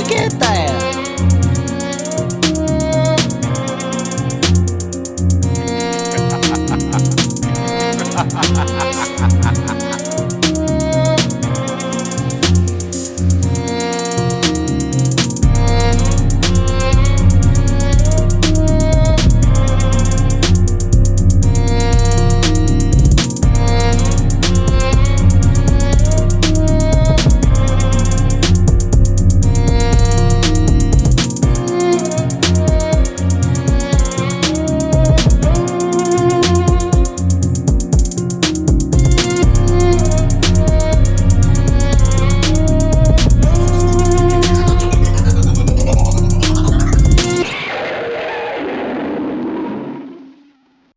you get there? Ha ha ha.